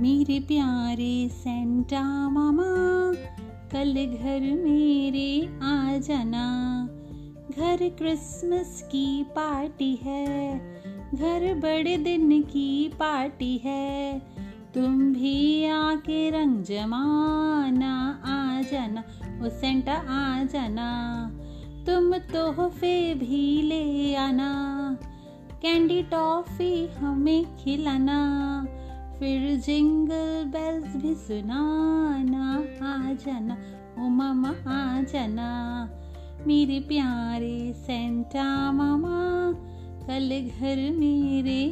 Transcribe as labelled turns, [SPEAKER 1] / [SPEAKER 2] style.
[SPEAKER 1] मेरे प्यारे सेंटा मामा, कल घर मेरे आ जाना। घर क्रिसमस की पार्टी है, घर बड़े दिन की पार्टी है। तुम भी आके रंग जमाना आ जाना, ओ सेंटा आ जाना। तुम तोहफे भी ले आना, कैंडी टॉफी हमें खिलाना। फिर जिंगल बेल्स भी सुनाना, आ जाना, ओ मामा, आ जाना। मेरे प्यारे सेंटा मामा, कल घर मेरे